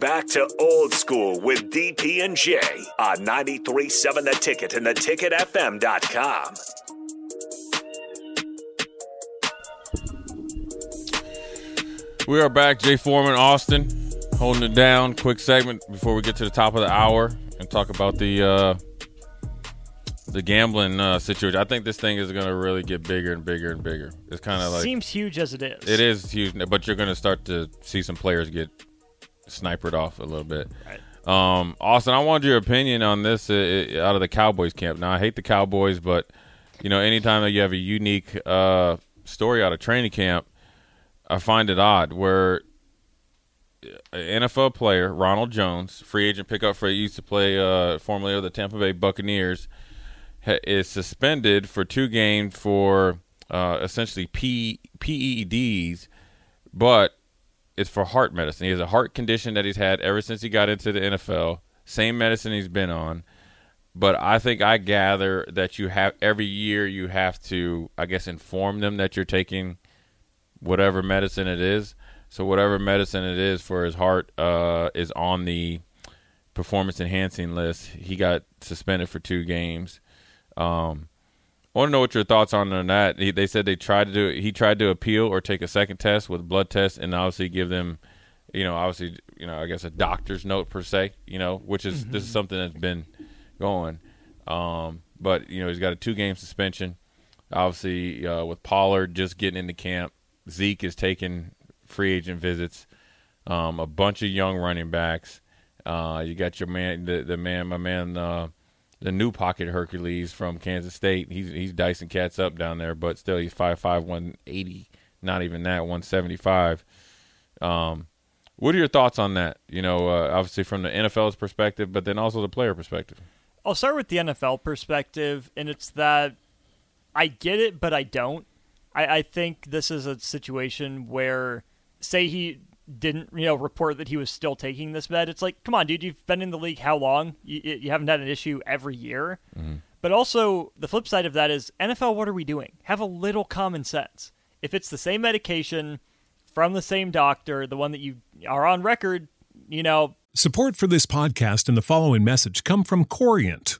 Back to old school with DP and J on 93.7 The Ticket and theticketfm.com. We are back. Jay Foreman, Austin, holding it down. Quick segment before we get to the top of the hour and talk about the uh, the gambling uh, situation. I think this thing is going to really get bigger and bigger and bigger. It's kind of like Seems huge as it is. it is huge, but you're going to start to see some players get snipered off a little bit. Right. Um, Austin, I wanted your opinion on this uh, uh, out of the Cowboys camp. Now, I hate the Cowboys, but you know, anytime that you have a unique uh, story out of training camp, I find it odd where an NFL player, Ronald Jones, free agent pickup for used to play uh, formerly of the Tampa Bay Buccaneers, ha- is suspended for two games for uh, essentially P- PEDs, but it's for heart medicine. He has a heart condition that he's had ever since he got into the NFL. Same medicine he's been on. But I think I gather that you have every year you have to, I guess, inform them that you're taking whatever medicine it is. So whatever medicine it is for his heart uh, is on the performance enhancing list. He got suspended for two games. Um, want to know what your thoughts are on that. He, they said they tried to do he tried to appeal or take a second test with blood test and obviously give them, you know, obviously you know I guess a doctor's note per se, you know, which is this is something that's been going. Um, but you know he's got a two game suspension. Obviously uh, with Pollard just getting into camp, Zeke is taking free agent visits. Um, a bunch of young running backs. Uh, you got your man, the the man, my man, uh, the new pocket Hercules from Kansas State. He's he's dicing cats up down there, but still he's five five one eighty, not even that one seventy five. Um, what are your thoughts on that? You know, uh, obviously from the NFL's perspective, but then also the player perspective. I'll start with the NFL perspective, and it's that I get it, but I don't. I, I think this is a situation where, say, he didn't, you know, report that he was still taking this med. It's like, come on, dude, you've been in the league how long? You, you haven't had an issue every year. Mm-hmm. But also, the flip side of that is NFL. What are we doing? Have a little common sense. If it's the same medication from the same doctor, the one that you are on record, you know, Support for this podcast and the following message come from Corient.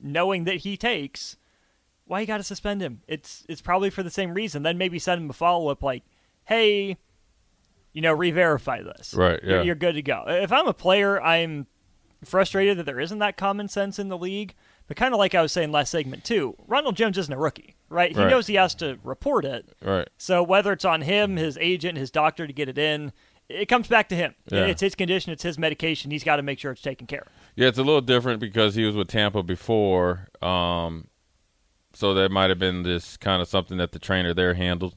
Knowing that he takes, why you got to suspend him? It's it's probably for the same reason. Then maybe send him a follow up like, hey, you know, re-verify this. Right, You're- You're good to go. If I'm a player, I'm frustrated that there isn't that common sense in the league. But kind of like I was saying last segment too, Ronald Jones isn't a rookie, right? He Right. knows he has to report it. Right. So whether it's on him, his agent, his doctor to get it in, it comes back to him. Yeah. It's his condition, it's his medication. He's got to make sure it's taken care of. Yeah, it's a little different because he was with Tampa before, um, so that might have been this kind of something that the trainer there handled.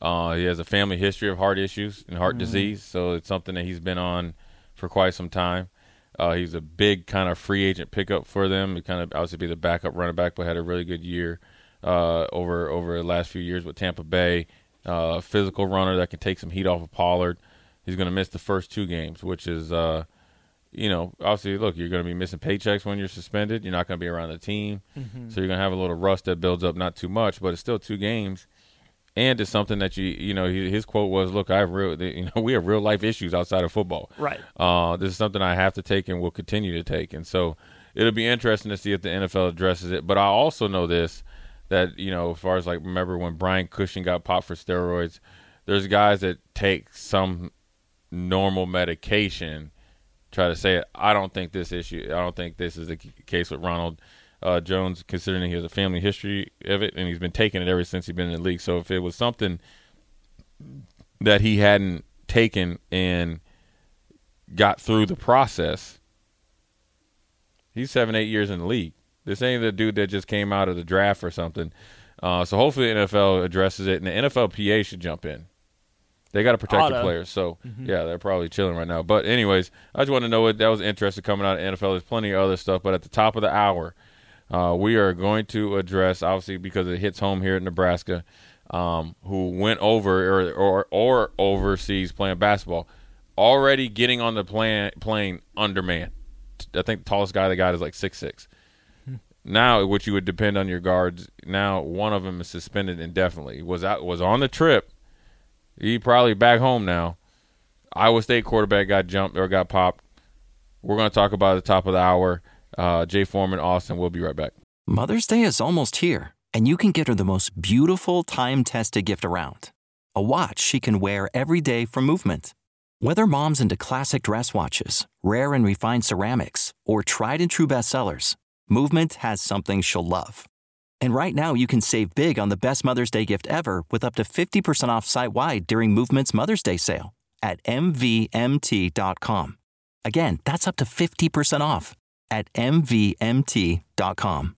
Uh, he has a family history of heart issues and heart disease, so it's something that he's been on for quite some time. Uh, he's a big kind of free agent pickup for them. He kind of obviously be the backup running back, but had a really good year uh, over over the last few years with Tampa Bay. Uh, physical runner that can take some heat off of Pollard. He's going to miss the first two games, which is uh, you know, obviously, look, you're going to be missing paychecks when you're suspended. You're not going to be around the team, so you're going to have a little rust that builds up. Not too much, but it's still two games, and it's something that you, you know, his quote was, "Look, I have real, you know, we have real life issues outside of football. Right. Uh, this is something I have to take and will continue to take, and so it'll be interesting to see if the NFL addresses it. But I also know this that you know, as far as like remember when Brian Cushing got popped for steroids, there's guys that take some normal medication try to say it. I don't think this issue. I don't think this is the case with Ronald uh, Jones, considering he has a family history of it and he's been taking it ever since he's been in the league. So if it was something that he hadn't taken and got through the process, he's seven, eight years in the league. This ain't the dude that just came out of the draft or something. Uh, so hopefully the NFL addresses it, and the NFLPA should jump in. They got to protect the players. So yeah, they're probably chilling right now. But anyways, I just want to know what that was interesting coming out of NFL. There's plenty of other stuff, but at the top of the hour, uh, we are going to address obviously because it hits home here in Nebraska. Um, who went over or, or or overseas playing basketball, already getting on the plane plane undermanned. I think the tallest guy they got is like six six. Now, which you would depend on your guards. Now, one of them is suspended indefinitely. Was out was on the trip. He probably back home now. Iowa State quarterback got jumped or got popped. We're going to talk about at the top of the hour. Uh, Jay Foreman, Austin. We'll be right back. Mother's Day is almost here, and you can get her the most beautiful time tested gift around a watch she can wear every day from Movement. Whether mom's into classic dress watches, rare and refined ceramics, or tried and true bestsellers, Movement has something she'll love. And right now, you can save big on the best Mother's Day gift ever with up to 50% off site wide during Movement's Mother's Day sale at MVMT.com. Again, that's up to 50% off at MVMT.com.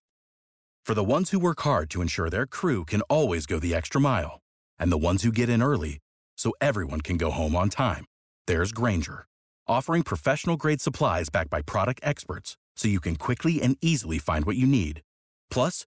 For the ones who work hard to ensure their crew can always go the extra mile, and the ones who get in early so everyone can go home on time, there's Grainger, offering professional grade supplies backed by product experts so you can quickly and easily find what you need. Plus,